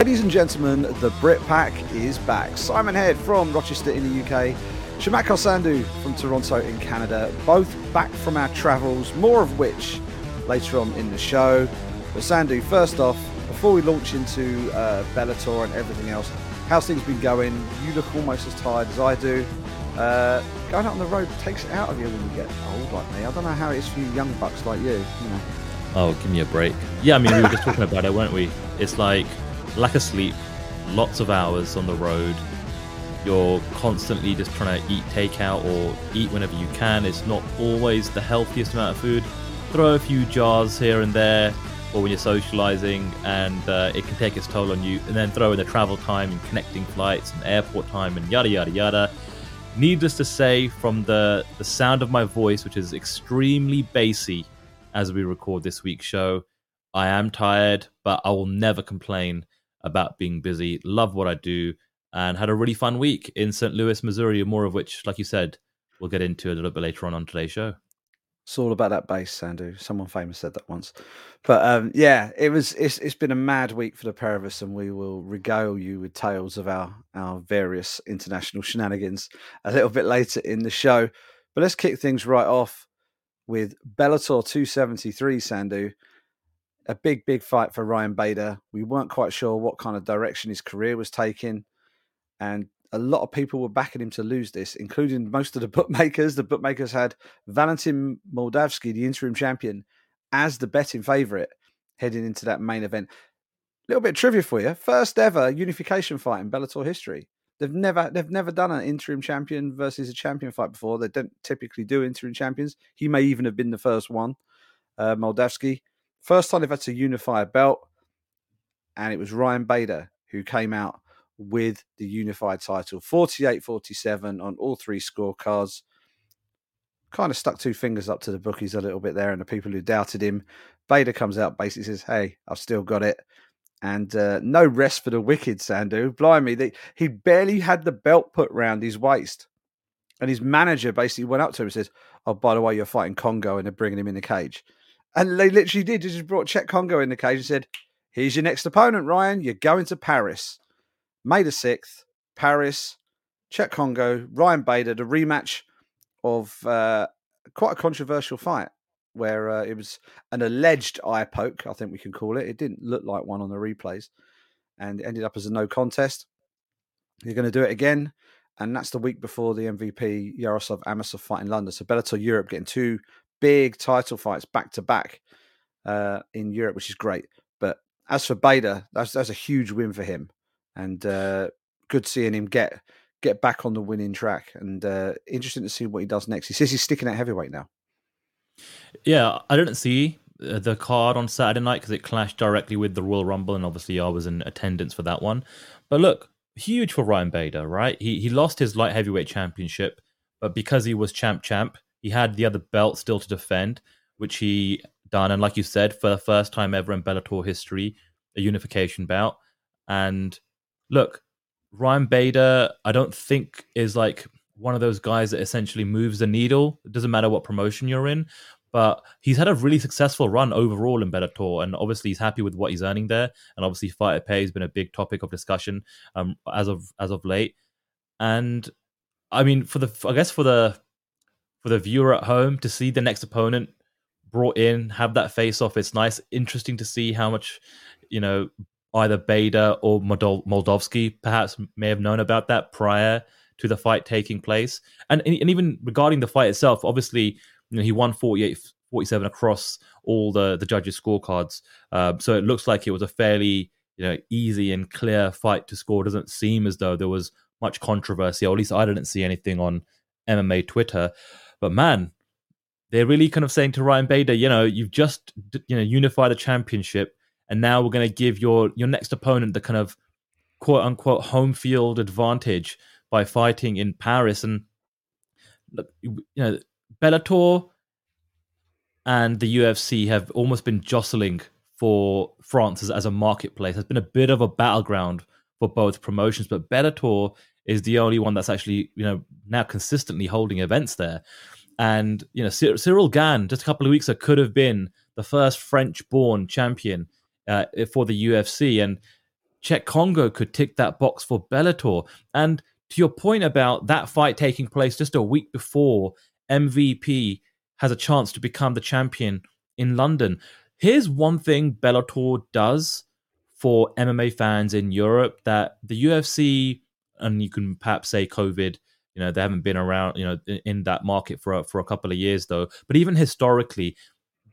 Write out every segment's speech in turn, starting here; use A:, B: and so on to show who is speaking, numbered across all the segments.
A: Ladies and gentlemen, the Brit Pack is back. Simon Head from Rochester in the UK, Shamak Sandhu from Toronto in Canada, both back from our travels, more of which later on in the show. But Sandhu, first off, before we launch into uh, Bellator and everything else, how's things been going? You look almost as tired as I do. Uh, going out on the road takes it out of you when you get old like me. I don't know how it is for you young bucks like you. you know.
B: Oh, give me a break. Yeah, I mean, we were just talking about it, weren't we? It's like lack of sleep, lots of hours on the road. You're constantly just trying to eat takeout or eat whenever you can. It's not always the healthiest amount of food. Throw a few jars here and there, or when you're socializing, and uh, it can take its toll on you. And then throw in the travel time and connecting flights and airport time and yada yada yada. Needless to say, from the the sound of my voice, which is extremely bassy as we record this week's show, I am tired, but I will never complain about being busy. Love what I do, and had a really fun week in St. Louis, Missouri. More of which, like you said, we'll get into a little bit later on on today's show.
A: It's all about that bass, Sandhu. Someone famous said that once. But um, yeah, it was. It's, it's been a mad week for the pair of us, and we will regale you with tales of our our various international shenanigans a little bit later in the show. But let's kick things right off with Bellator 273, Sandhu. A big, big fight for Ryan Bader. We weren't quite sure what kind of direction his career was taking, and a lot of people were backing him to lose this, including most of the bookmakers. The bookmakers had Valentin Moldavsky, the interim champion, as the betting favourite heading into that main event. A little bit of trivia for you: first ever unification fight in Bellator history. They've never they've never done an interim champion versus a champion fight before. They don't typically do interim champions. He may even have been the first one, uh, Moldavsky. First time they've had to unify a belt, and it was Ryan Bader who came out with the unified title 48 47 on all three scorecards. Kind of stuck two fingers up to the bookies a little bit there and the people who doubted him. Bader comes out, basically says, Hey, I've still got it. And uh, no rest for the wicked, Sandhu. Blimey, they, he barely had the belt put round his waist. And his manager basically went up to him and says, Oh, by the way, you're fighting Kongo and they're bringing him in the cage. And they literally did. They just brought Cheick Kongo in the cage and said, Here's your next opponent, Ryan. You're going to Paris. May the 6th, Paris, Cheick Kongo, Ryan Bader, the rematch of uh, quite a controversial fight where uh, it was an alleged eye poke, I think we can call it. It didn't look like one on the replays and it ended up as a no contest. You're going to do it again. And that's the week before the MVP Yaroslav Amosov fight in London. So Bellator Europe getting two big title fights back to back in Europe, which is great. But as for Bader, that's that's a huge win for him and uh, good seeing him get get back on the winning track. And uh, interesting to see what he does next. He says he's sticking at heavyweight now.
B: Yeah, I didn't see uh, the card on Saturday night because it clashed directly with the Royal Rumble, and obviously I was in attendance for that one. But look, huge for Ryan Bader, right? He he lost his light heavyweight championship, but because he was champ champ, he had the other belt still to defend, which he done. And like you said, for the first time ever in Bellator history, a unification bout. And look, Ryan Bader, I don't think is like one of those guys that essentially moves the needle. It doesn't matter what promotion you're in, but he's had a really successful run overall in Bellator, and obviously he's happy with what he's earning there. And obviously, fighter pay has been a big topic of discussion um, as of as of late. And I mean, for the I guess for the for the viewer at home to see the next opponent brought in, have that face off, it's nice, interesting to see how much you know either Bader or Moldavsky perhaps may have known about that prior to the fight taking place. And, and even regarding the fight itself, obviously, you know, he won 48 47 across all the, the judges' scorecards. Uh, so it looks like it was a fairly you know easy and clear fight to score. It doesn't seem as though there was much controversy, or at least I didn't see anything on MMA Twitter. But man, they're really kind of saying to Ryan Bader, you know, you've just you know unified the championship and now we're going to give your your next opponent the kind of quote unquote home field advantage by fighting in Paris and you know Bellator and the UFC have almost been jostling for France as, as a marketplace. It's been a bit of a battleground for both promotions, but Bellator is the only one that's actually you know now consistently holding events there. And you know Ciryl Gane just a couple of weeks ago could have been the first French-born champion uh, for the UFC. And Cheick Kongo could tick that box for Bellator. And to your point about that fight taking place just a week before MVP has a chance to become the champion in London. Here's one thing Bellator does for MMA fans in Europe that the UFC and you can perhaps say COVID, you know, they haven't been around, you know, in, that market for a, for a couple of years though. But even historically,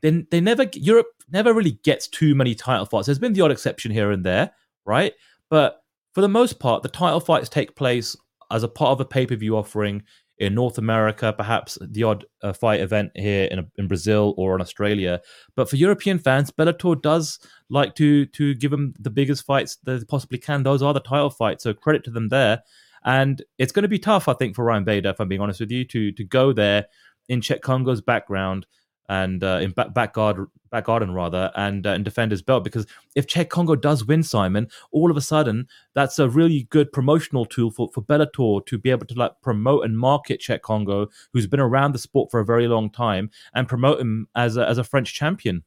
B: then they never Europe never really gets too many title fights. There's been the odd exception here and there, right? But for the most part, the title fights take place as a part of a pay per view offering in North America, perhaps the odd uh, fight event here in, in Brazil or in Australia. But for European fans, Bellator does like to to give them the biggest fights that they possibly can. Those are the title fights, so credit to them there. And it's going to be tough, I think, for Ryan Bader, if I'm being honest with you, to to go there in Cheick Kongo's background and uh, in back, back guard back garden rather and uh, and defend his belt because if Cheick Kongo does win Simon all of a sudden that's a really good promotional tool for for Bellator to be able to like promote and market Cheick Kongo who's been around the sport for a very long time and promote him as a, as a French champion.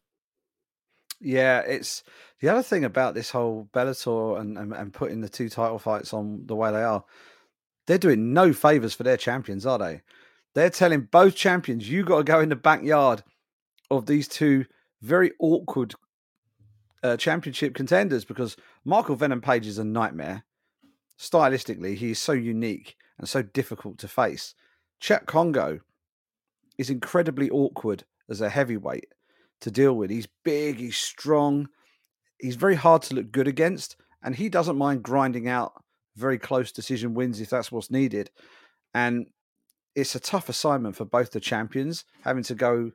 A: Yeah it's the other thing about this whole Bellator and, and, and putting the two title fights on the way they are they're doing no favors for their champions are they? They're telling both champions you got to go in the backyard of these two very awkward uh, championship contenders because Michael Venom Page is a nightmare. Stylistically, he is so unique and so difficult to face. Cheick Kongo is incredibly awkward as a heavyweight to deal with. He's big, he's strong, he's very hard to look good against, and he doesn't mind grinding out very close decision wins if that's what's needed. And it's a tough assignment for both the champions having to go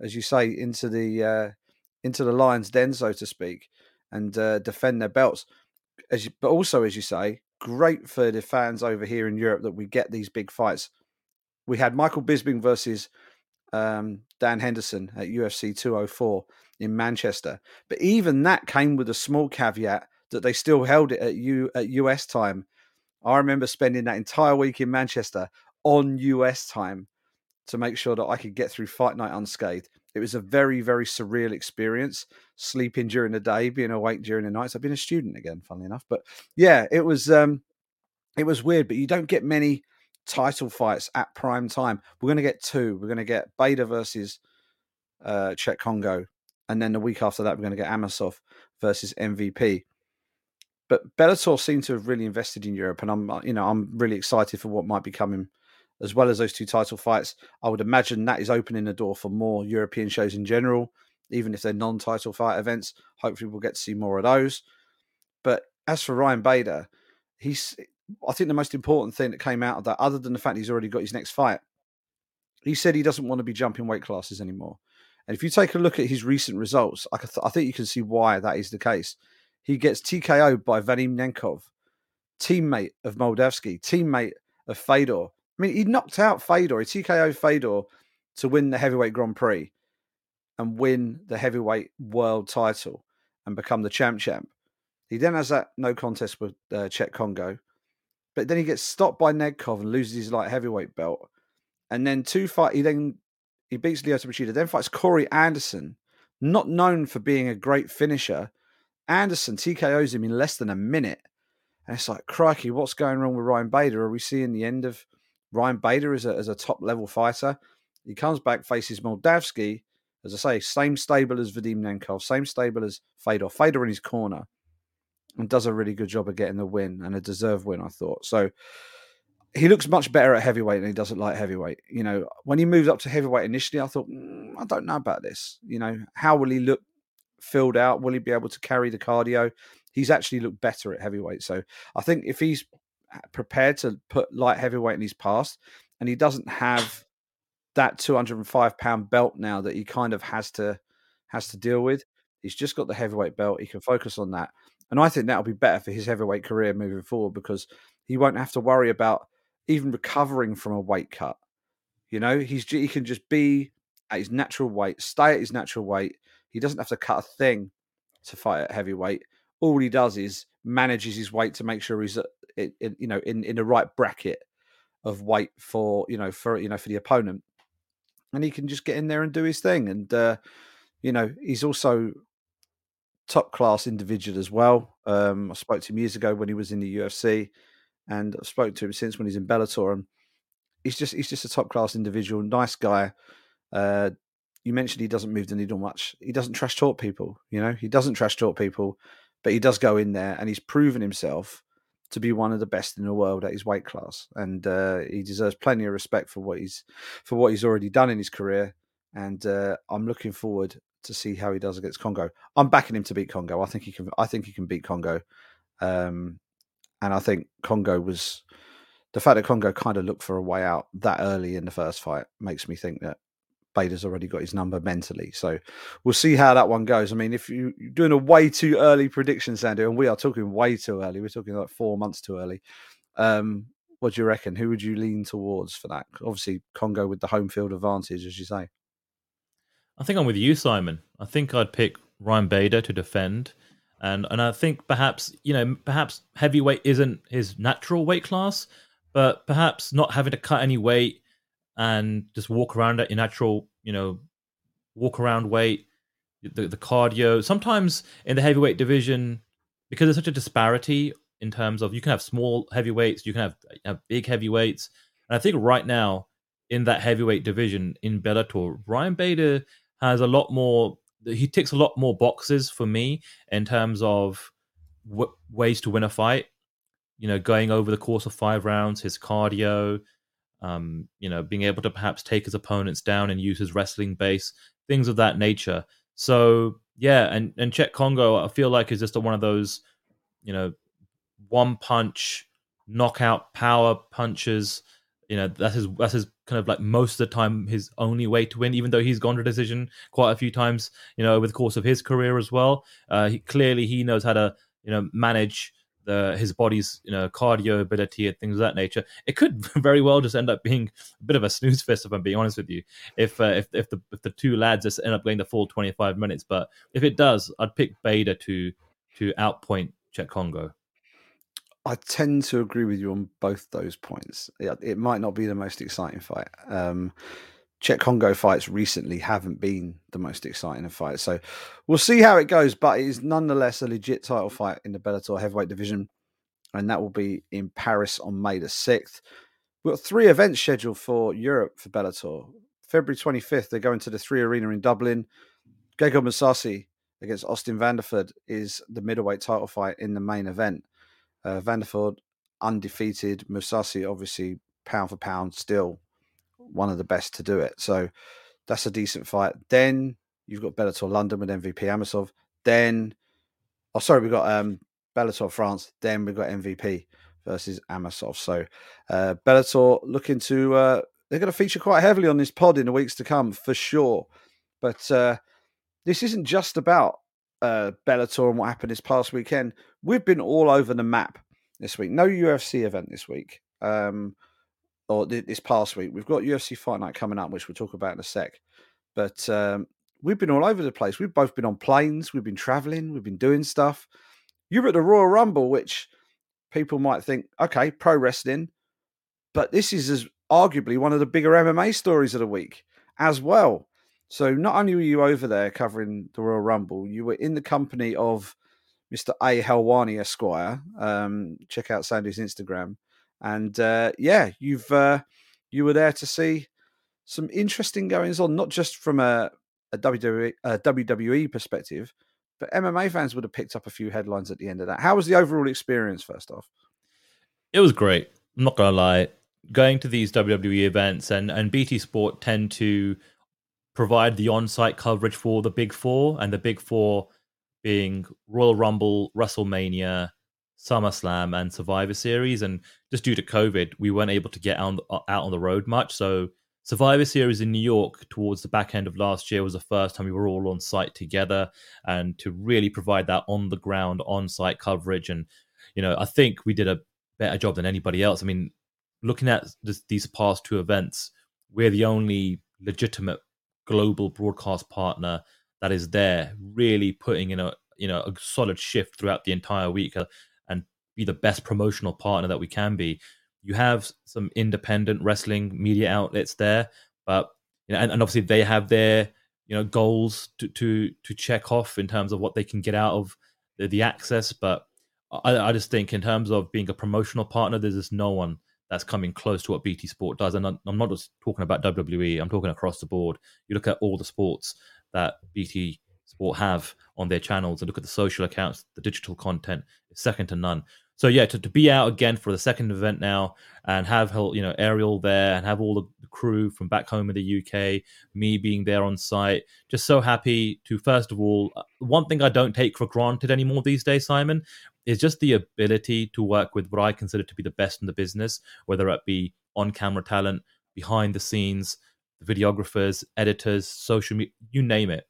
A: as you say, into the uh, into the lion's den, so to speak, and uh, defend their belts. As you, but also, as you say, great for the fans over here in Europe that we get these big fights. We had Michael Bisping versus um, Dan Henderson at UFC 204 in Manchester, but even that came with a small caveat that they still held it at U at US time. I remember spending that entire week in Manchester on US time to make sure that I could get through fight night unscathed. It was a very, very surreal experience. Sleeping during the day, being awake during the nights. I've been a student again, funnily enough. But yeah, it was um, it was weird. But you don't get many title fights at prime time. We're going to get two. We're to get Bader versus uh, Cheick Kongo, and then the week after that, we're going to get Amosov versus MVP. But Bellator seem to have really invested in Europe, and I'm you know I'm really excited for what might be coming as well as those two title fights. I would imagine that is opening the door for more European shows in general, even if they're non title fight events. Hopefully, we'll get to see more of those. But as for Ryan Bader, he's, I think the most important thing that came out of that, other than the fact he's already got his next fight, he said he doesn't want to be jumping weight classes anymore. And if you take a look at his recent results, I, th- I think you can see why that is the case. He gets TKO'd by Vadim Nemkov, teammate of Moldavsky, teammate of Fedor, I mean, he knocked out Fedor, he TKO Fedor to win the heavyweight Grand Prix and win the heavyweight world title and become the champ champ. He then has that no contest with uh, Cheick Kongo, but then he gets stopped by Nemkov and loses his light heavyweight belt. And then two fight, he then he beats Lyoto Machida, then fights Corey Anderson, not known for being a great finisher. Anderson TKOs him in less than a minute. And it's like, crikey, what's going wrong with Ryan Bader? Are we seeing the end of Ryan Bader is a, a top level fighter. He comes back, faces Moldavsky, as I say, same stable as Vadim Nemkov, same stable as Fedor. Fedor in his corner and does a really good job of getting the win and a deserved win, I thought. So he looks much better at heavyweight than he does at light heavyweight. You know, when he moved up to heavyweight initially, I thought, mm, I don't know about this. You know, how will he look filled out? Will he be able to carry the cardio? He's actually looked better at heavyweight. So I think if he's prepared to put light heavyweight in his past, and he doesn't have that 205 pound belt now that he kind of has to has to deal with. He's just got the heavyweight belt. He can focus on that, and I think that'll be better for his heavyweight career moving forward because he won't have to worry about even recovering from a weight cut. You know, he's he can just be at his natural weight, stay at his natural weight. He doesn't have to cut a thing to fight at heavyweight. All he does is manages his weight to make sure he's in, in, you know in in the right bracket of weight for you know for you know for the opponent, and he can just get in there and do his thing. And uh, you know he's also top class individual as well. Um, I spoke to him years ago when he was in the UFC, and I've spoken to him since when he's in Bellator. And he's just he's just a top class individual, nice guy. Uh, you mentioned he doesn't move the needle much. He doesn't trash talk people. You know, he doesn't trash talk people, but he does go in there and he's proven himself to be one of the best in the world at his weight class, and uh, he deserves plenty of respect for what he's for what he's already done in his career. And uh, I'm looking forward to see how he does against Kongo. I'm backing him to beat Kongo. I think he can. I think he can beat Kongo. um, and I think Kongo was the fact that Kongo kind of looked for a way out that early in the first fight makes me think that Bader's already got his number mentally. So we'll see how that one goes. I mean, if you, are doing a way too early prediction, Sandy, and we are talking way too early, we're talking like four months too early. Um, what do you reckon? Who would you lean towards for that? Obviously, Kongo with the home field advantage, as you say.
B: I think I'm with you, Simon. I think I'd pick Ryan Bader to defend. And and I think perhaps, you know, perhaps heavyweight isn't his natural weight class, but perhaps not having to cut any weight and just walk around at your natural, you know, walk around weight, the, the cardio. Sometimes in the heavyweight division, because there's such a disparity in terms of you can have small heavyweights, you can have, have big heavyweights. And I think right now in that heavyweight division in Bellator, Ryan Bader has a lot more. He ticks a lot more boxes for me in terms of w- ways to win a fight. You know, going over the course of five rounds, his cardio, um, you know, being able to perhaps take his opponents down and use his wrestling base, things of that nature. So yeah, and and Cheick Kongo, I feel like is just a, one of those, you know, one punch knockout power punches. You know, that's his that's his kind of like most of the time his only way to win. Even though he's gone to decision quite a few times, you know, over the course of his career as well. Uh, he, clearly, he knows how to you know manage the his body's you know cardio ability and things of that nature. It could very well just end up being a bit of a snooze fest, if I'm being honest with you. If uh, if if the if the two lads just end up going the full 25 minutes, but if it does, I'd pick Bader to to outpoint Cheick Kongo.
A: I tend to agree with you on both those points. It might not be the most exciting fight. Um, Cheick Kongo fights recently haven't been the most exciting of fights. So we'll see how it goes, but it is nonetheless a legit title fight in the Bellator heavyweight division. And that will be in Paris on May the 6th. We've got three events scheduled for Europe for Bellator. February 25th, they're going to the three arena in Dublin. Gegard Mousasi against Austin Vanderford is the middleweight title fight in the main event. Uh, Vanderford undefeated. Mousasi, obviously, pound for pound, still one of the best to do it. So that's a decent fight. Then you've got Bellator London with MVP Amosov. Then, oh, sorry, we've got um, Bellator France. Then we've got MVP versus Amosov. So uh, Bellator looking to, uh, they're going to feature quite heavily on this pod in the weeks to come for sure. But uh, this isn't just about uh, Bellator and what happened this past weekend. We've been all over the map this week. No UFC event this week. Um, or this past week. We've got UFC Fight Night coming up, which we'll talk about in a sec. But um, we've been all over the place. We've both been on planes. We've been traveling. We've been doing stuff. You're at the Royal Rumble, which people might think, okay, pro wrestling, but this is as arguably one of the bigger MMA stories of the week as well. So not only were you over there covering the Royal Rumble, you were in the company of Mr. A. Helwani Esquire. Um, check out Sandy's Instagram. And uh, yeah, you've uh, you were there to see some interesting goings on, not just from a, a WWE, a WWE perspective, but MMA fans would have picked up a few headlines at the end of that. How was the overall experience? First off,
B: it was great. I'm not gonna lie. Going to these WWE events and and BT Sport tend to provide the on-site coverage for the Big Four, and the Big Four being Royal Rumble, WrestleMania, SummerSlam and Survivor Series, and just due to COVID, we weren't able to get out on, uh, out on the road much. So Survivor Series in New York towards the back end of last year was the first time we were all on site together, and to really provide that on the ground, on site coverage. And you know, I think we did a better job than anybody else. I mean, looking at this, these past two events, we're the only legitimate global broadcast partner that is there, really putting in a you know a solid shift throughout the entire week. Uh, Be the best promotional partner that we can be. You have some independent wrestling media outlets there, but you know, and, and obviously they have their you know goals to to to check off in terms of what they can get out of the, the access. But I, I just think in terms of being a promotional partner, there's just no one that's coming close to what BT Sport does. And I'm, I'm not just talking about WWE. I'm talking across the board. You look at all the sports that BT Sport have on their channels and look at the social accounts, the digital content is second to none. So yeah, to, to be out again for the second event now and have you know Ariel there and have all the crew from back home in the UK, me being there on site, just so happy to first of all, uh, one thing I don't take for granted anymore these days, Simon, is just the ability to work with what I consider to be the best in the business, whether it be on camera talent, behind the scenes, videographers, editors, social media, you name it.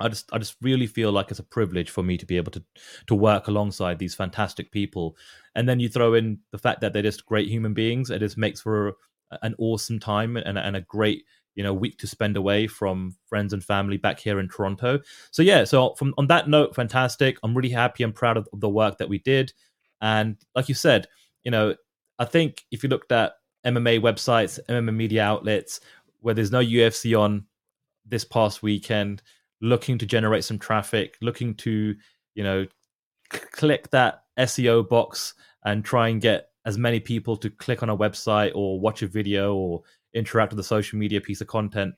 B: I just I just really feel like it's a privilege for me to be able to to work alongside these fantastic people. And then you throw in the fact that they're just great human beings. It just makes for an awesome time and, and a great you know week to spend away from friends and family back here in Toronto. So yeah, so from on that note, fantastic. I'm really happy and proud of the work that we did. And like you said, you know, I think if you looked at MMA websites, MMA media outlets, where there's no UFC on this past weekend, looking to generate some traffic, looking to, you know, c- click that SEO box and try and get as many people to click on a website or watch a video or interact with a social media piece of content.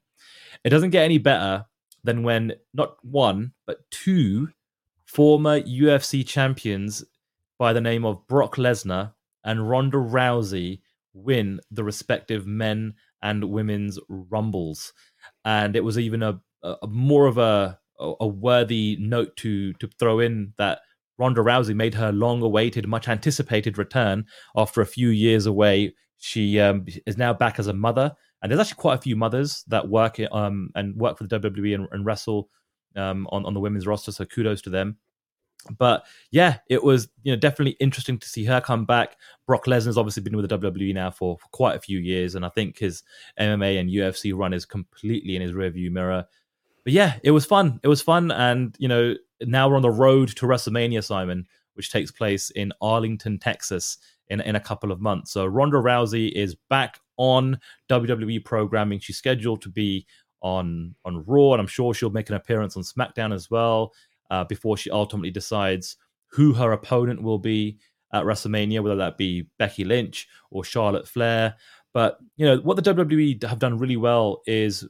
B: It doesn't get any better than when not one, but two former UFC champions by the name of Brock Lesnar and Ronda Rousey win the respective men and women's rumbles. And it was even a, a more of a a worthy note to to throw in that Ronda Rousey made her long awaited, much anticipated return after a few years away. She um, is now back as a mother, and there's actually quite a few mothers that work um, and work for the WWE and, and wrestle um, on on the women's roster. So kudos to them. But yeah, it was you know definitely interesting to see her come back. Brock Lesnar's obviously been with the WWE now for, for quite a few years, and I think his MMA and UFC run is completely in his rearview mirror. But yeah, it was fun. It was fun, and you know now we're on the road to WrestleMania, Simon, which takes place in Arlington, Texas, in in a couple of months. So Ronda Rousey is back on WWE programming. She's scheduled to be on on Raw, and I'm sure she'll make an appearance on SmackDown as well uh, before she ultimately decides who her opponent will be at WrestleMania, whether that be Becky Lynch or Charlotte Flair. But you know what the WWE have done really well is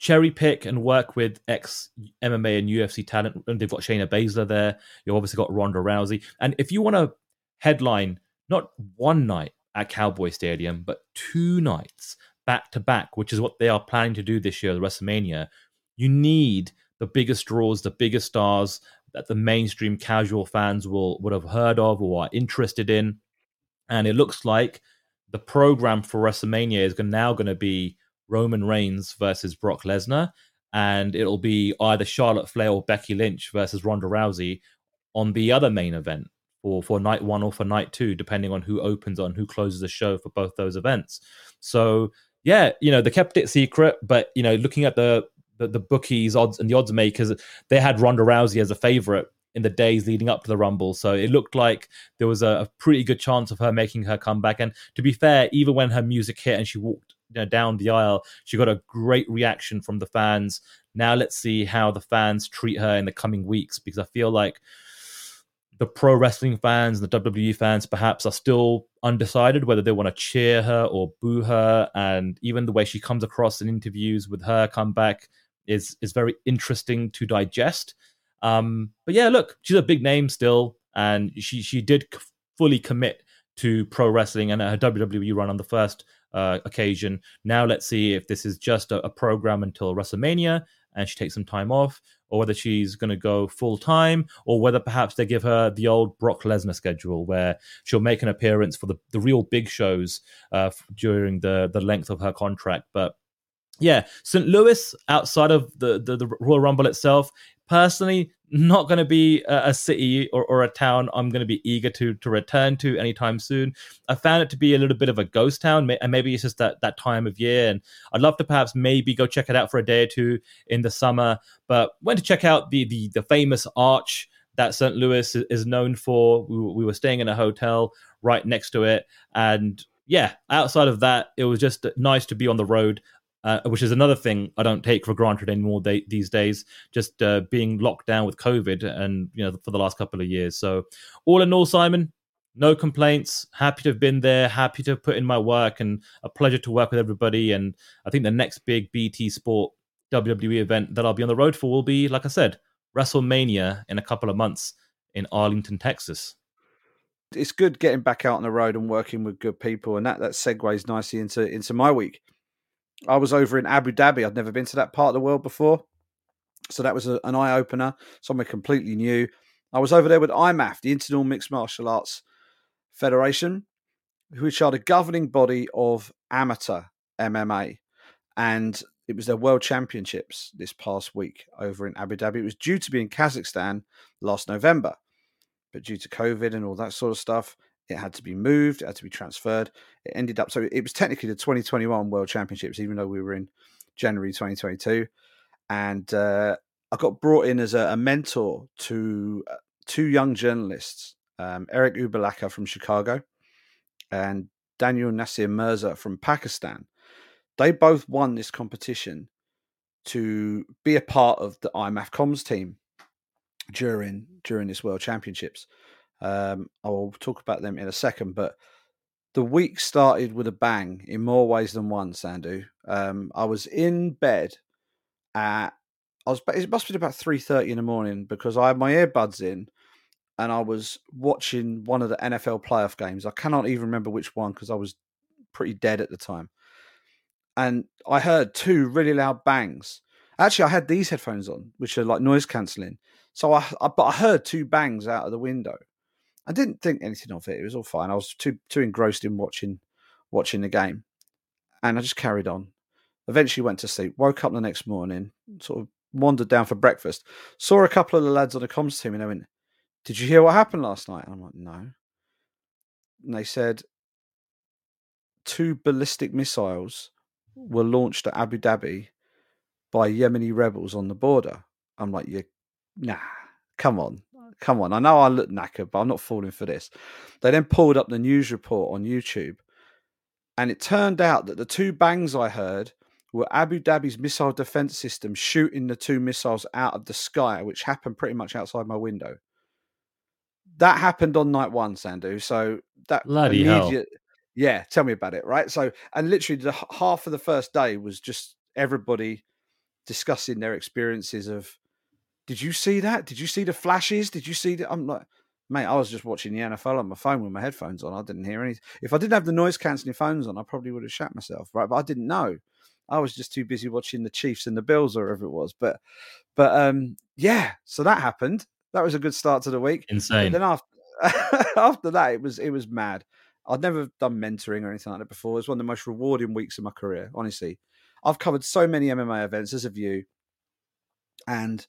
B: cherry pick and work with ex MMA and UFC talent. And they've got Shayna Baszler there. You've obviously got Ronda Rousey. And if you want to headline not one night at Cowboy Stadium, but two nights back to back, which is what they are planning to do this year at WrestleMania, you need the biggest draws, the biggest stars that the mainstream casual fans will would have heard of or are interested in. And it looks like the program for WrestleMania is now going to be Roman Reigns versus Brock Lesnar, and it'll be either Charlotte Flair or Becky Lynch versus Ronda Rousey on the other main event for for night one or for night two, depending on who opens on who closes the show for both those events. So yeah, you know they kept it secret, but you know looking at the the, the bookies odds and the odds makers, they had Ronda Rousey as a favorite in the days leading up to the Rumble. So it looked like there was a, a, pretty good chance of her making her comeback. And to be fair, even when her music hit and she walked you know, down the aisle. She got a great reaction from the fans. Now let's see how the fans treat her in the coming weeks because I feel like the pro wrestling fans and the WWE fans perhaps are still undecided whether they want to cheer her or boo her. And even the way she comes across in interviews with her comeback is is very interesting to digest. Um, but yeah, look, she's a big name still, and she she did fully commit to pro wrestling and her WWE run on the first uh, occasion. Now let's see if this is just a, a program until WrestleMania and she takes some time off, or whether she's going to go full time, or whether perhaps they give her the old Brock Lesnar schedule where she'll make an appearance for the, the real big shows uh, during the, the length of her contract. But yeah, St. Louis, outside of the, the, the Royal Rumble itself, personally, not going to be a, a city or, or, a town I'm going to be eager to to return to anytime soon. I found it to be a little bit of a ghost town, and maybe it's just that that time of year. And I'd love to perhaps maybe go check it out for a day or two in the summer. But went to check out the the, the famous arch that St. Louis is known for. We, we were staying in a hotel right next to it, and yeah, outside of that, it was just nice to be on the road uh, which is another thing I don't take for granted anymore these days. Just uh, being locked down with COVID, and you know, for the last couple of years. So, all in all, Simon, no complaints. Happy to have been there. Happy to have put in my work, and a pleasure to work with everybody. And I think the next big BT Sport WWE event that I'll be on the road for will be, like I said, WrestleMania in a couple of months in Arlington, Texas.
A: It's good getting back out on the road and working with good people, and that that segues nicely into into my week. I was over in Abu Dhabi. I'd never been to that part of the world before. So that was a, an eye opener, somewhere completely new. I was over there with IMMAF, the International Mixed Martial Arts Federation, which are the governing body of amateur MMA. And it was their world championships this past week over in Abu Dhabi. It was due to be in Kazakhstan last November, but due to COVID and all that sort of stuff, it had to be moved, it had to be transferred. It ended up so it was technically the 2021 World Championships, even though we were in January 2022. And uh, I got brought in as a, a mentor to uh, two young journalists, um, Eric Ubalaka from Chicago and Daniel Nasir Mirza from Pakistan. They both won this competition to be a part of the IMMAF comms team during during this World Championships. Um, I will talk about them in a second, but the week started with a bang in more ways than one. Sandhu, um, I was in bed at I was it must have been about three thirty in the morning because I had my earbuds in and I was watching one of the NFL playoff games. I cannot even remember which one because I was pretty dead at the time. And I heard two really loud bangs. Actually, I had these headphones on, which are like noise cancelling. So I, I, but I heard two bangs out of the window, I didn't think anything of it. It was all fine. I was too too engrossed in watching watching the game, and I just carried on. Eventually, went to sleep. Woke up the next morning, sort of wandered down for breakfast. Saw a couple of the lads on the comms team, and they went, "Did you hear what happened last night?" And I'm like, "No." And they said two ballistic missiles were launched at Abu Dhabi by Yemeni rebels on the border. I'm like, "Yeah, nah, come on." Come on, I know I look knackered, but I'm not falling for this. They then pulled up the news report on YouTube, and it turned out that the two bangs I heard were Abu Dhabi's missile defense system shooting the two missiles out of the sky, which happened pretty much outside my window. That happened on night one, Sandhu. So that
B: Bloody immediate, hell.
A: yeah, tell me about it, right? So, and literally the half of the first day was just everybody discussing their experiences of did you see that? Did you see the flashes? Did you see that? I'm like, mate, I was just watching the NFL on my phone with my headphones on. I didn't hear anything. If I didn't have the noise cancelling phones on, I probably would have shat myself, right? But I didn't know. I was just too busy watching the Chiefs and the Bills or whatever it was. But, but um, yeah. So that happened. That was a good start to the week.
B: Insane.
A: But then after after that, it was it was mad. I'd never done mentoring or anything like that before. It was one of the most rewarding weeks of my career. Honestly, I've covered so many MMA events as have you, and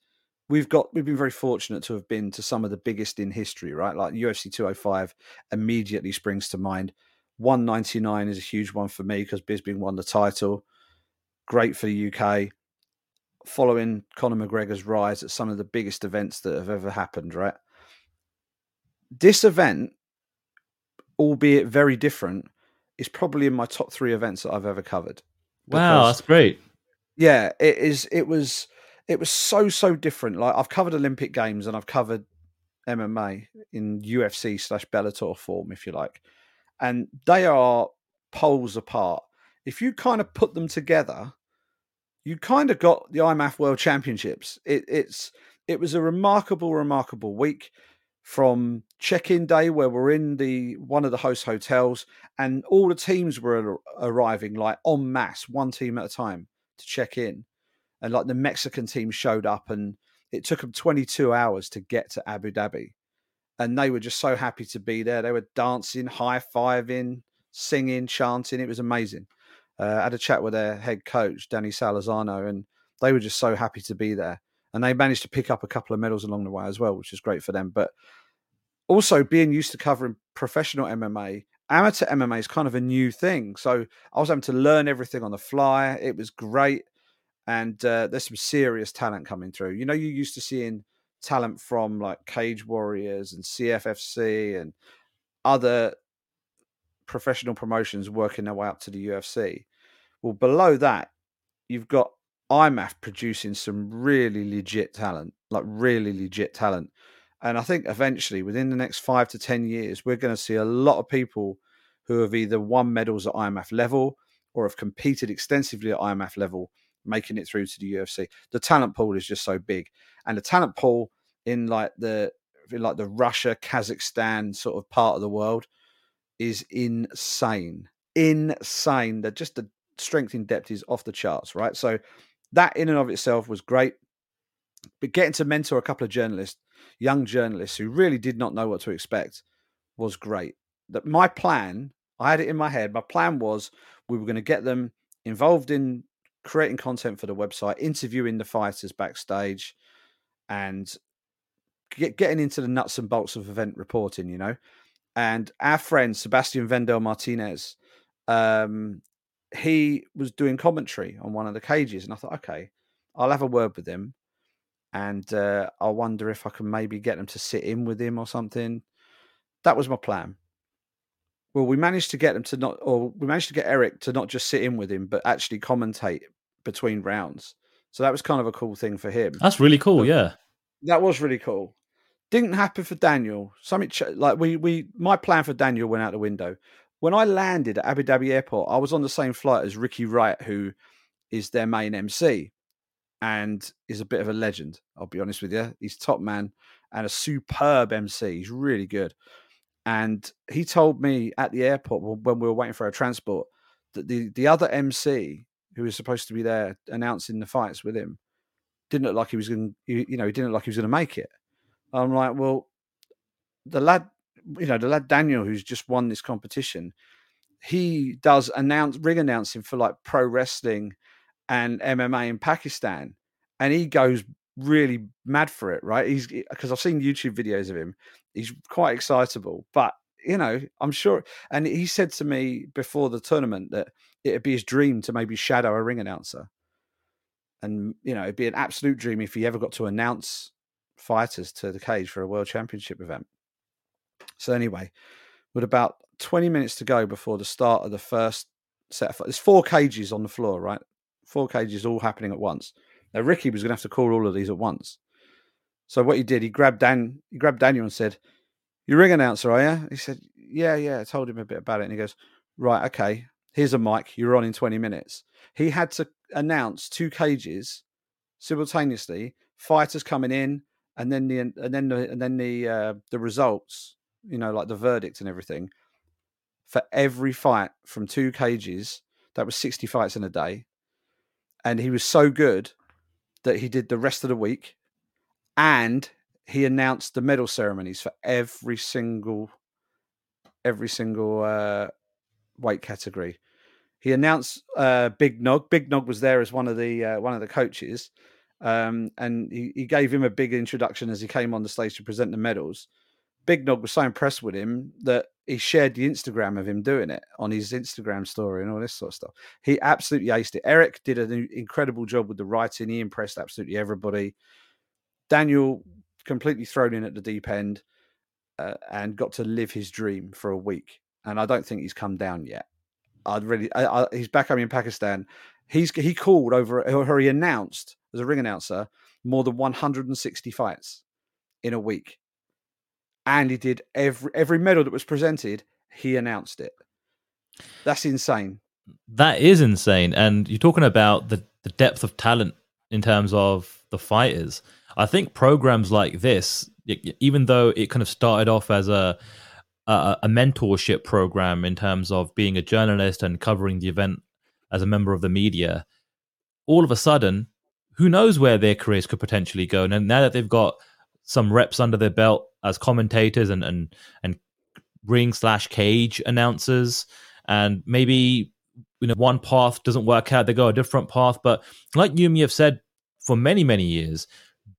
A: we've got we've been very fortunate to have been to some of the biggest in history, right? Like UFC 205 immediately springs to mind. 199 is a huge one for me because Bisping won the title. Great for the UK. Following Conor McGregor's rise at some of the biggest events that have ever happened, right? This event, albeit very different, is probably in my top three events that I've ever covered.
B: Wow, that's great.
A: Yeah, it is. It was it was so so different. Like I've covered Olympic Games and I've covered MMA in UFC slash Bellator form, if you like, and they are poles apart. If you kind of put them together, you kind of got the IMMAF World Championships. It, it's it was a remarkable, remarkable week from check-in day where we're in the one of the host hotels and all the teams were arriving like en masse, one team at a time to check in and like the Mexican team showed up, and it took them 22 hours to get to Abu Dhabi, and they were just so happy to be there. They were dancing, high fiving, singing, chanting. It was amazing. Uh, I had a chat with their head coach, Danny Salazano, and they were just so happy to be there. And they managed to pick up a couple of medals along the way as well, which is great for them. But also being used to covering professional MMA, amateur MMA is kind of a new thing. So I was having to learn everything on the fly. It was great and uh, there's some serious talent coming through. You know, you used to seeing talent from like Cage Warriors and CFFC and other professional promotions working their way up to the UFC. Well, below that, you've got IMMAF producing some really legit talent, like really legit talent. And I think eventually, within the next five to 10 years, we're going to see a lot of people who have either won medals at IMMAF level or have competed extensively at IMMAF level, making it through to the UFC. The talent pool is just so big. And the talent pool in like the in like the Russia, Kazakhstan sort of part of the world is insane. Insane. That just the strength in depth is off the charts, right? So that in and of itself was great. But getting to mentor a couple of journalists, young journalists who really did not know what to expect, was great. That my plan, I had it in my head. My plan was we were going to get them involved in creating content for the website, interviewing the fighters backstage, and get, getting into the nuts and bolts of event reporting. You know, and our friend Sebastian Vendel Martinez, um, he was doing commentary on one of the cages, and I thought, okay, I'll have a word with him, and uh, I wonder if I can maybe get them to sit in with him or something. That was my plan. Well, we managed to get them to not, or we managed to get Eric to not just sit in with him, but actually commentate between rounds. So that was kind of a cool thing for him.
B: That's really cool. But yeah,
A: that was really cool. Didn't happen for Daniel. Something like we we my plan for Daniel went out the window when I landed at Abu Dhabi Airport, I was on the same flight as Ricky Wright, who is their main MC and is a bit of a legend. I'll be honest with you. He's top man and a superb MC. He's really good. And he told me at the airport when we were waiting for our transport that the, the other MC who was supposed to be there announcing the fights with him didn't look like he was going you know, he didn't look like he was going to make it. I'm like, well, the lad you know, the lad Daniel, who's just won this competition, he does announce ring announcing for like pro wrestling and MMA in Pakistan, and he goes really mad for it, right? He's eh, because I've seen YouTube videos of him. He's quite excitable, but you know, I'm sure. And he said to me before the tournament that it'd be his dream to maybe shadow a ring announcer, and you know, it'd be an absolute dream if he ever got to announce fighters to the cage for a world championship event. So anyway, with about 20 minutes to go before the start of the first set of there's four cages on the floor, right? Four cages all happening at once. Now Ricky was gonna have to call all of these at once. So what he did, he grabbed Dan, he grabbed Daniel and said, You ring announcer, are you? He said, Yeah, yeah. I told him a bit about it. And he goes, Right, okay, here's a mic, you're on in 20 minutes. He had to announce two cages simultaneously, fighters coming in, and then the and then the and then the uh, the results you know, like the verdict and everything, for every fight from two cages, that was 60 fights in a day. And he was so good that he did the rest of the week and he announced the medal ceremonies for every single every single uh, weight category. He announced uh, Big Nog. Big Nog was there as one of the uh, one of the coaches, um, and he, he gave him a big introduction as he came on the stage to present the medals. Big Nog was so impressed with him that he shared the Instagram of him doing it on his Instagram story and all this sort of stuff. He absolutely aced it. Eric did an incredible job with the writing. He impressed absolutely everybody. Daniel completely thrown in at the deep end uh, and got to live his dream for a week. And I don't think he's come down yet. I'd really, I, I, he's back home in Pakistan. He's he called over, or he announced as a ring announcer more than 160 fights in a week and he did every every medal that was presented. He announced it. That's insane.
B: That is insane. And you're talking about the the depth of talent in terms of the fighters. I think programs like this, even though it kind of started off as a a, a mentorship program in terms of being a journalist and covering the event as a member of the media, all of a sudden, who knows where their careers could potentially go? And now that they've got some reps under their belt as commentators and and and ring slash cage announcers, and maybe you know one path doesn't work out, they go a different path. But like you have said for many many years,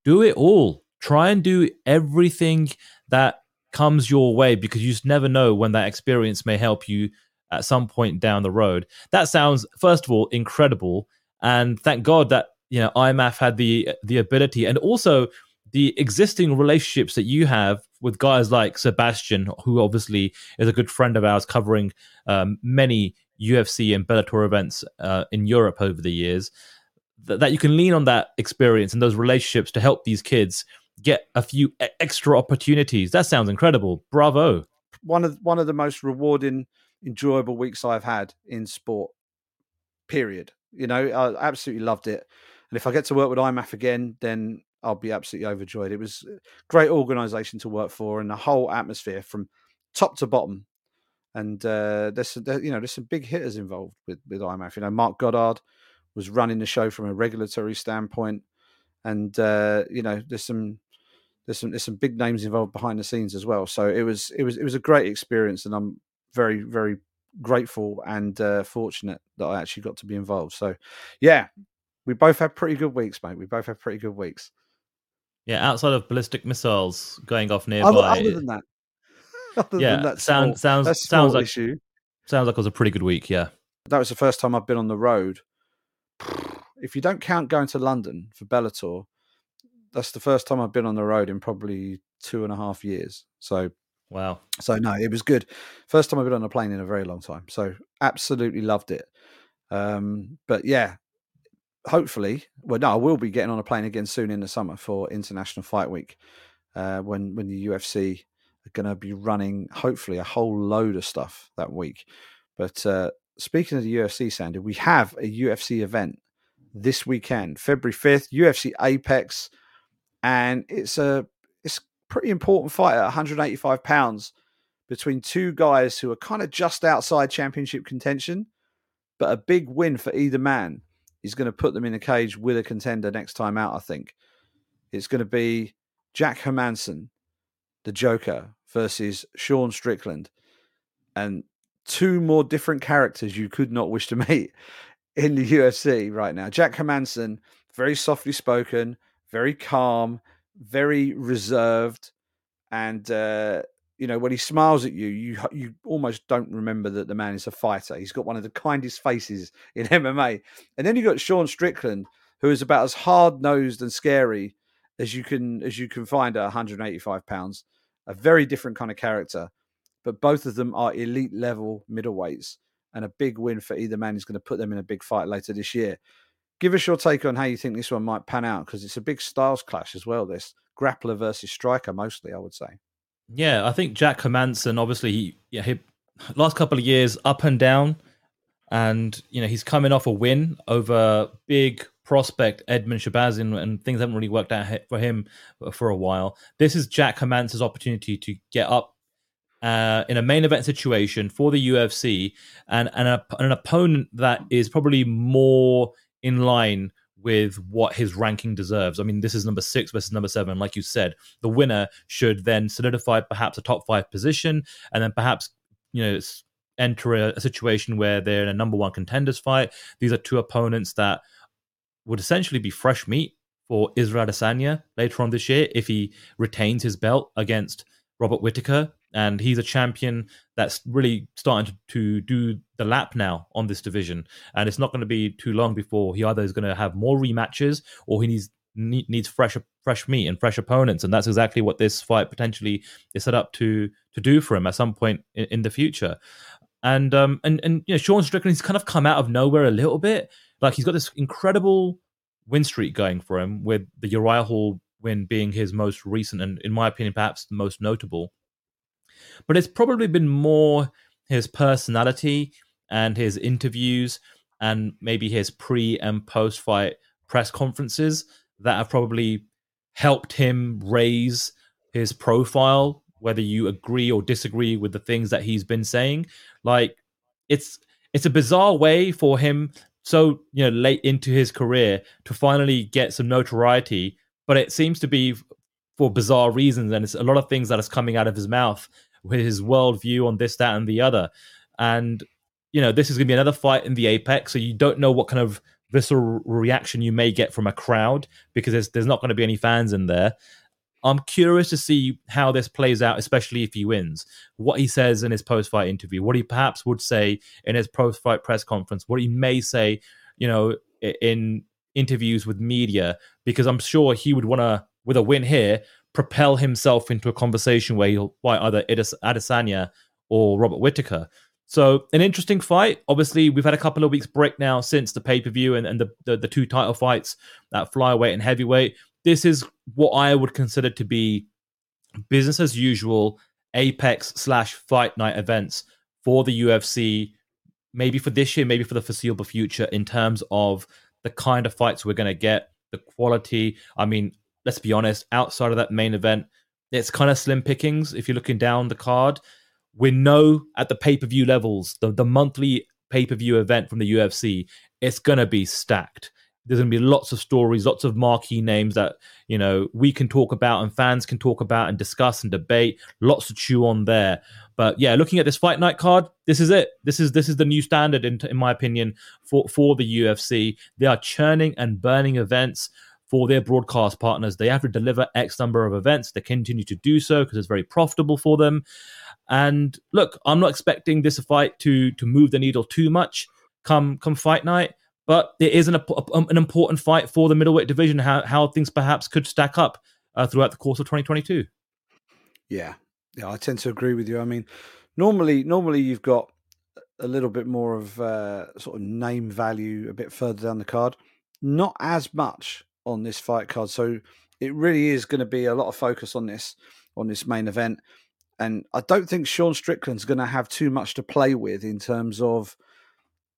B: do it all. Try and do everything that comes your way because you just never know when that experience may help you at some point down the road. That sounds, first of all, incredible, and thank God that you know IMMAF had the the ability, and also the existing relationships that you have with guys like Sebastian, who obviously is a good friend of ours, covering um, many UFC and Bellator events uh, in Europe over the years, th- that you can lean on that experience and those relationships to help these kids get a few extra opportunities. That sounds incredible. Bravo.
A: One of one of the most rewarding, enjoyable weeks I've had in sport. Period. You know, I absolutely loved it. And if I get to work with IMMAF again, then I'll be absolutely overjoyed. It was great organisation to work for, and the whole atmosphere from top to bottom. And uh, there's there, you know there's some big hitters involved with with. You know, Marc Goddard was running the show from a regulatory standpoint, and uh, you know there's some there's some there's some big names involved behind the scenes as well. So it was it was it was a great experience, and I'm very very grateful and uh, fortunate that I actually got to be involved. So yeah, we both had pretty good weeks, mate. We both had pretty good weeks.
B: Yeah, outside of ballistic missiles going off nearby.
A: Other, other than that, other
B: yeah,
A: than that
B: sound,
A: small,
B: sounds sounds like
A: issue.
B: sounds like it was a pretty good week. Yeah.
A: That was the first time I've been on the road. If you don't count going to London for Bellator, that's the first time I've been on the road in probably two and a half years. So
B: Wow.
A: So no, it was good. First time I've been on a plane in a very long time. So absolutely loved it. Um, but yeah, hopefully, well, no, I will be getting on a plane again soon in the summer for International Fight Week, uh, when when the UFC are going to be running hopefully a whole load of stuff that week. But uh, speaking of the UFC, Sandy, we have a UFC event this weekend, February fifth, UFC Apex, and it's a it's pretty important fight at 185 pounds between two guys who are kind of just outside championship contention, but a big win for either man is going to put them in a cage with a contender next time out. I think it's going to be Jack Hermansson, the Joker, versus Sean Strickland, and two more different characters you could not wish to meet in the UFC right now. Jack Hermansson, very softly spoken, very calm, very reserved, and uh, you know when he smiles at you, you you almost don't remember that the man is a fighter. He's got one of the kindest faces in MMA, and then you got Sean Strickland, who is about as hard nosed and scary as you can as you can find at 185 pounds. A very different kind of character, but both of them are elite level middleweights, and a big win for either man is going to put them in a big fight later this year. Give us your take on how you think this one might pan out because it's a big styles clash as well. This grappler versus striker, mostly, I would say.
B: Yeah, I think Jack Hermansson, obviously, he, yeah, he, last couple of years up and down, and you know he's coming off a win over big prospect Edmen Shahbazyan, and things haven't really worked out for him for a while. This is Jack Hermansson's opportunity to get up uh, in a main event situation for the UFC and, and a, an opponent that is probably more in line with what his ranking deserves. I mean, this is number six versus number seven. Like you said, the winner should then solidify perhaps a top five position, and then perhaps you know enter a, a situation where they're in a number one contenders fight. These are two opponents that would essentially be fresh meat for Israel Adesanya later on this year if he retains his belt against Robert Whitaker. And he's a champion that's really starting to, to do the lap now on this division. And it's not going to be too long before he either is going to have more rematches or he needs needs fresh fresh meat and fresh opponents. And that's exactly what this fight potentially is set up to to do for him at some point in, in the future. And um and and you know Sean Strickland he's kind of come out of nowhere a little bit. Like he's got this incredible win streak going for him, with the Uriah Hall win being his most recent and, in my opinion, perhaps the most notable. But it's probably been more his personality and his interviews and maybe his pre and post fight press conferences that have probably helped him raise his profile, whether you agree or disagree with the things that he's been saying. Like it's it's a bizarre way for him so you know late into his career to finally get some notoriety but it seems to be for bizarre reasons and it's a lot of things that is coming out of his mouth with his worldview on this that and the other and you know this is going to be another fight in the apex so you don't know what kind of visceral reaction you may get from a crowd because there's, there's not going to be any fans in there I'm curious to see how this plays out, especially if he wins. What he says in his post fight interview, what he perhaps would say in his post fight press conference, what he may say, you know, in interviews with media, because I'm sure he would want to, with a win here, propel himself into a conversation where he'll fight either Adesanya or Robert Whitaker. So an interesting fight. Obviously, we've had a couple of weeks break now since the pay per view and, and the, the, the two title fights at flyweight and heavyweight. This is what I would consider to be business as usual Apex slash Fight Night events for the UFC. Maybe for this year, maybe for the foreseeable future, in terms of the kind of fights we're going to get, the quality. I mean, let's be honest. Outside of that main event, it's kind of slim pickings. If you're looking down the card, we know at the pay per view levels, the, the monthly pay per view event from the UFC, it's going to be stacked. There's going to be lots of stories, lots of marquee names that you know we can talk about and fans can talk about and discuss and debate. Lots to chew on there. But yeah, looking at this fight night card, this is it. This is this is the new standard in, in my opinion for for the UFC. They are churning and burning events for their broadcast partners. They have to deliver X number of events. They continue to do so because it's very profitable for them. And look, I'm not expecting this fight to to move the needle too much come come fight night, but there is an an important fight for the middleweight division. How how things perhaps could stack up uh, throughout the course of 2022.
A: Yeah, yeah, I tend to agree with you. I mean, normally normally you've got a little bit more of uh, sort of name value a bit further down the card. Not as much on this fight card, so it really is going to be a lot of focus on this on this main event. And I don't think Sean Strickland's going to have too much to play with in terms of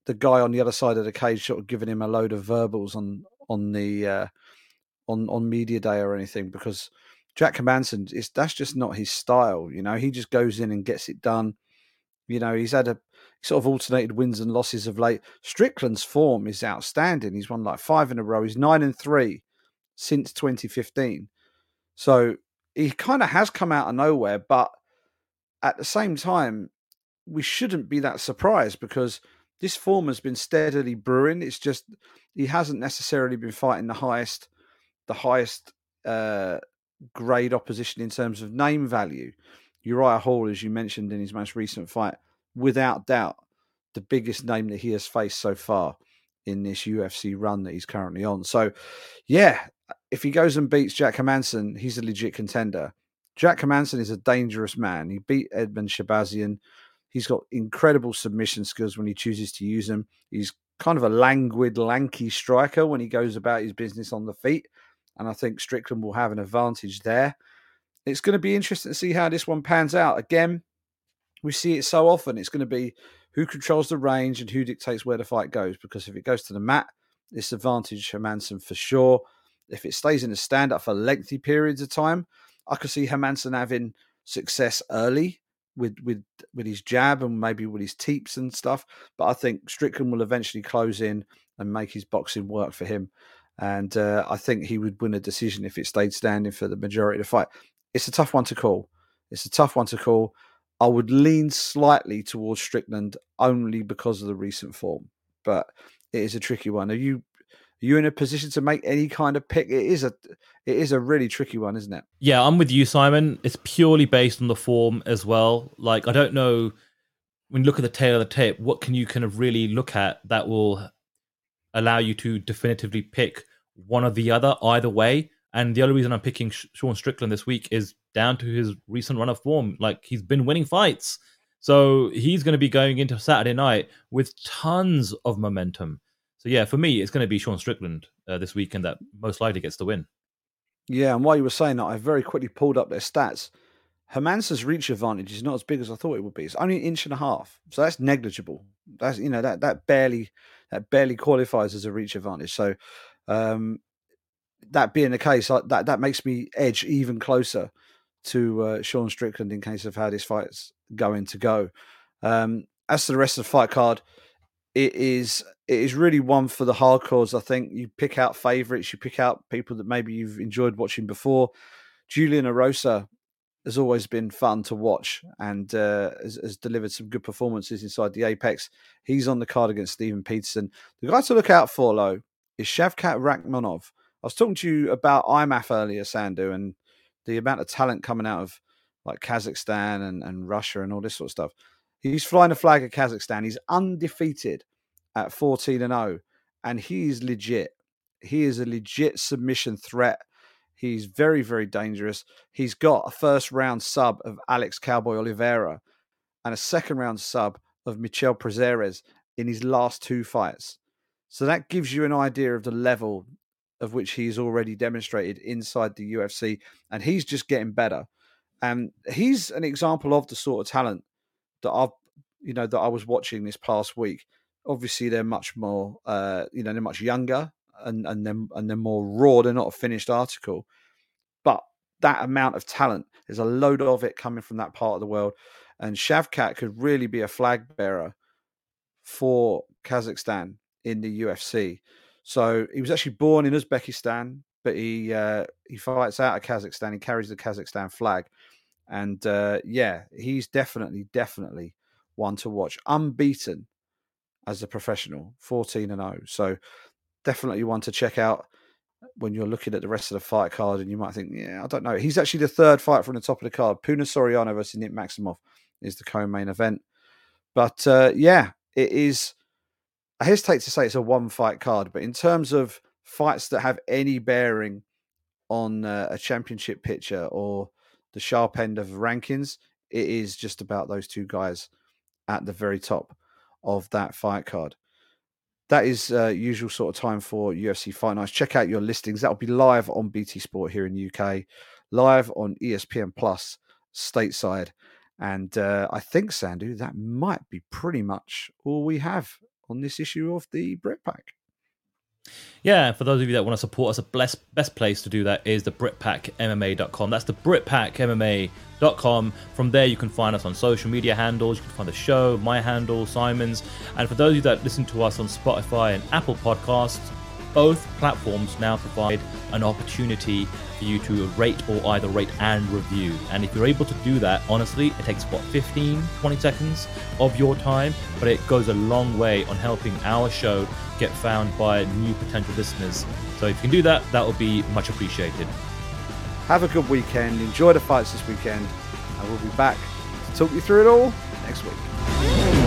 A: the guy on the other side of the cage sort of giving him a load of verbals on on the uh, on on media day or anything because Jack Hermansson is that's just not his style. You know, he just goes in and gets it done. You know, he's had a sort of alternated wins and losses of late. Strickland's form is outstanding. He's won like five in a row. He's nine and three since 2015. So he kind of has come out of nowhere, but at the same time, we shouldn't be that surprised because this form has been steadily brewing. It's just he hasn't necessarily been fighting the highest, the highest uh, grade opposition in terms of name value. Uriah Hall, as you mentioned in his most recent fight, without doubt, the biggest name that he has faced so far in this UFC run that he's currently on. So, yeah, if he goes and beats Jack Hermansson, he's a legit contender. Jack Hermansson is a dangerous man. He beat Edmen Shahbazyan. He's got incredible submission skills when he chooses to use them. He's kind of a languid, lanky striker when he goes about his business on the feet. And I think Strickland will have an advantage there. It's going to be interesting to see how this one pans out. Again, we see it so often. It's going to be who controls the range and who dictates where the fight goes. Because if it goes to the mat, it's advantage Hermansson for sure. If it stays in a stand up for lengthy periods of time, I could see Hermansson having success early with with with his jab and maybe with his teeps and stuff. But I think Strickland will eventually close in and make his boxing work for him. And uh, I think he would win a decision if it stayed standing for the majority of the fight. It's a tough one to call. It's a tough one to call. I would lean slightly towards Strickland only because of the recent form, but it is a tricky one. Are you you in a position to make any kind of pick? It is a it is a really tricky one, isn't it?
B: Yeah, I'm with you, Simon. It's purely based on the form as well. Like I don't know when you look at the tale of the tape, what can you kind of really look at that will allow you to definitively pick one or the other either way? And the only reason I'm picking Sean Strickland this week is down to his recent run of form. Like he's been winning fights. So he's going to be going into Saturday night with tons of momentum. So yeah, for me, it's going to be Sean Strickland uh, this weekend that most likely gets the win.
A: Yeah, and while you were saying that, I very quickly pulled up their stats. Hermansson's reach advantage is not as big as I thought it would be. It's only an inch and a half, so that's negligible. That's you know that that barely that barely qualifies as a reach advantage. So um, that being the case, that that makes me edge even closer to uh, Sean Strickland in case of how this fight's going to go. Um, as to the rest of the fight card, it is it is really one for the hardcores. I think you pick out favorites, you pick out people that maybe you've enjoyed watching before. Julian Erosa has always been fun to watch and uh, has, has, delivered some good performances inside the Apex. He's on the card against Steven Peterson. The guy to look out for, though, is Shavkat Rakhmonov. I was talking to you about IMMAF earlier, Sandhu, and the amount of talent coming out of like Kazakhstan and, and Russia and all this sort of stuff. He's flying a flag of Kazakhstan. He's undefeated at 14 and 0, and he's legit. He is a legit submission threat. He's very, very dangerous. He's got a first round sub of Alex Cowboy Oliveira and a second round sub of Michel Prazeres in his last two fights. So that gives you an idea of the level of which he's already demonstrated inside the UFC, and he's just getting better. And he's an example of the sort of talent that I've, you know, that I was watching this past week. Obviously, they're much more, uh, you know, they're much younger and and then and they're more raw. They're not a finished article, but that amount of talent, there's a load of it coming from that part of the world, and Shavkat could really be a flag bearer for Kazakhstan in the UFC. So he was actually born in Uzbekistan, but he uh, he fights out of Kazakhstan. He carries the Kazakhstan flag, and uh, yeah, he's definitely definitely one to watch. Unbeaten as a professional, fourteen and zero. Oh. So definitely one to check out when you're looking at the rest of the fight card, and you might think, yeah, I don't know. He's actually the third fight from the top of the card. Puna Soriano versus Nick Maximov is the co-main event. But uh, yeah, it is. I hesitate to say it's a one fight card, but in terms of fights that have any bearing on uh, a championship picture or the sharp end of rankings, it is just about those two guys at the very top of that fight card. That is uh, usual sort of time for UFC Fight Nights. Check out your listings. That'll be live on BT Sport here in the UK, live on ESPN Plus stateside, and uh, I think, Sandhu, that might be pretty much all we have on this issue of the Britpack.
B: Yeah, for those of you that want to support us, the best, best place to do that is the BritpackMMA.com. That's the BritpackMMA.com. From there, you can find us on social media handles. You can find the show, my handle, Simon's. And for those of you that listen to us on Spotify and Apple Podcasts, both platforms now provide an opportunity for you to rate or either rate and review. And if you're able to do that, honestly, it takes what 15, 20 seconds of your time, but it goes a long way on helping our show get found by new potential listeners. So if you can do that, that would be much appreciated.
A: Have a good weekend. Enjoy the fights this weekend, and we'll be back to talk you through it all next week.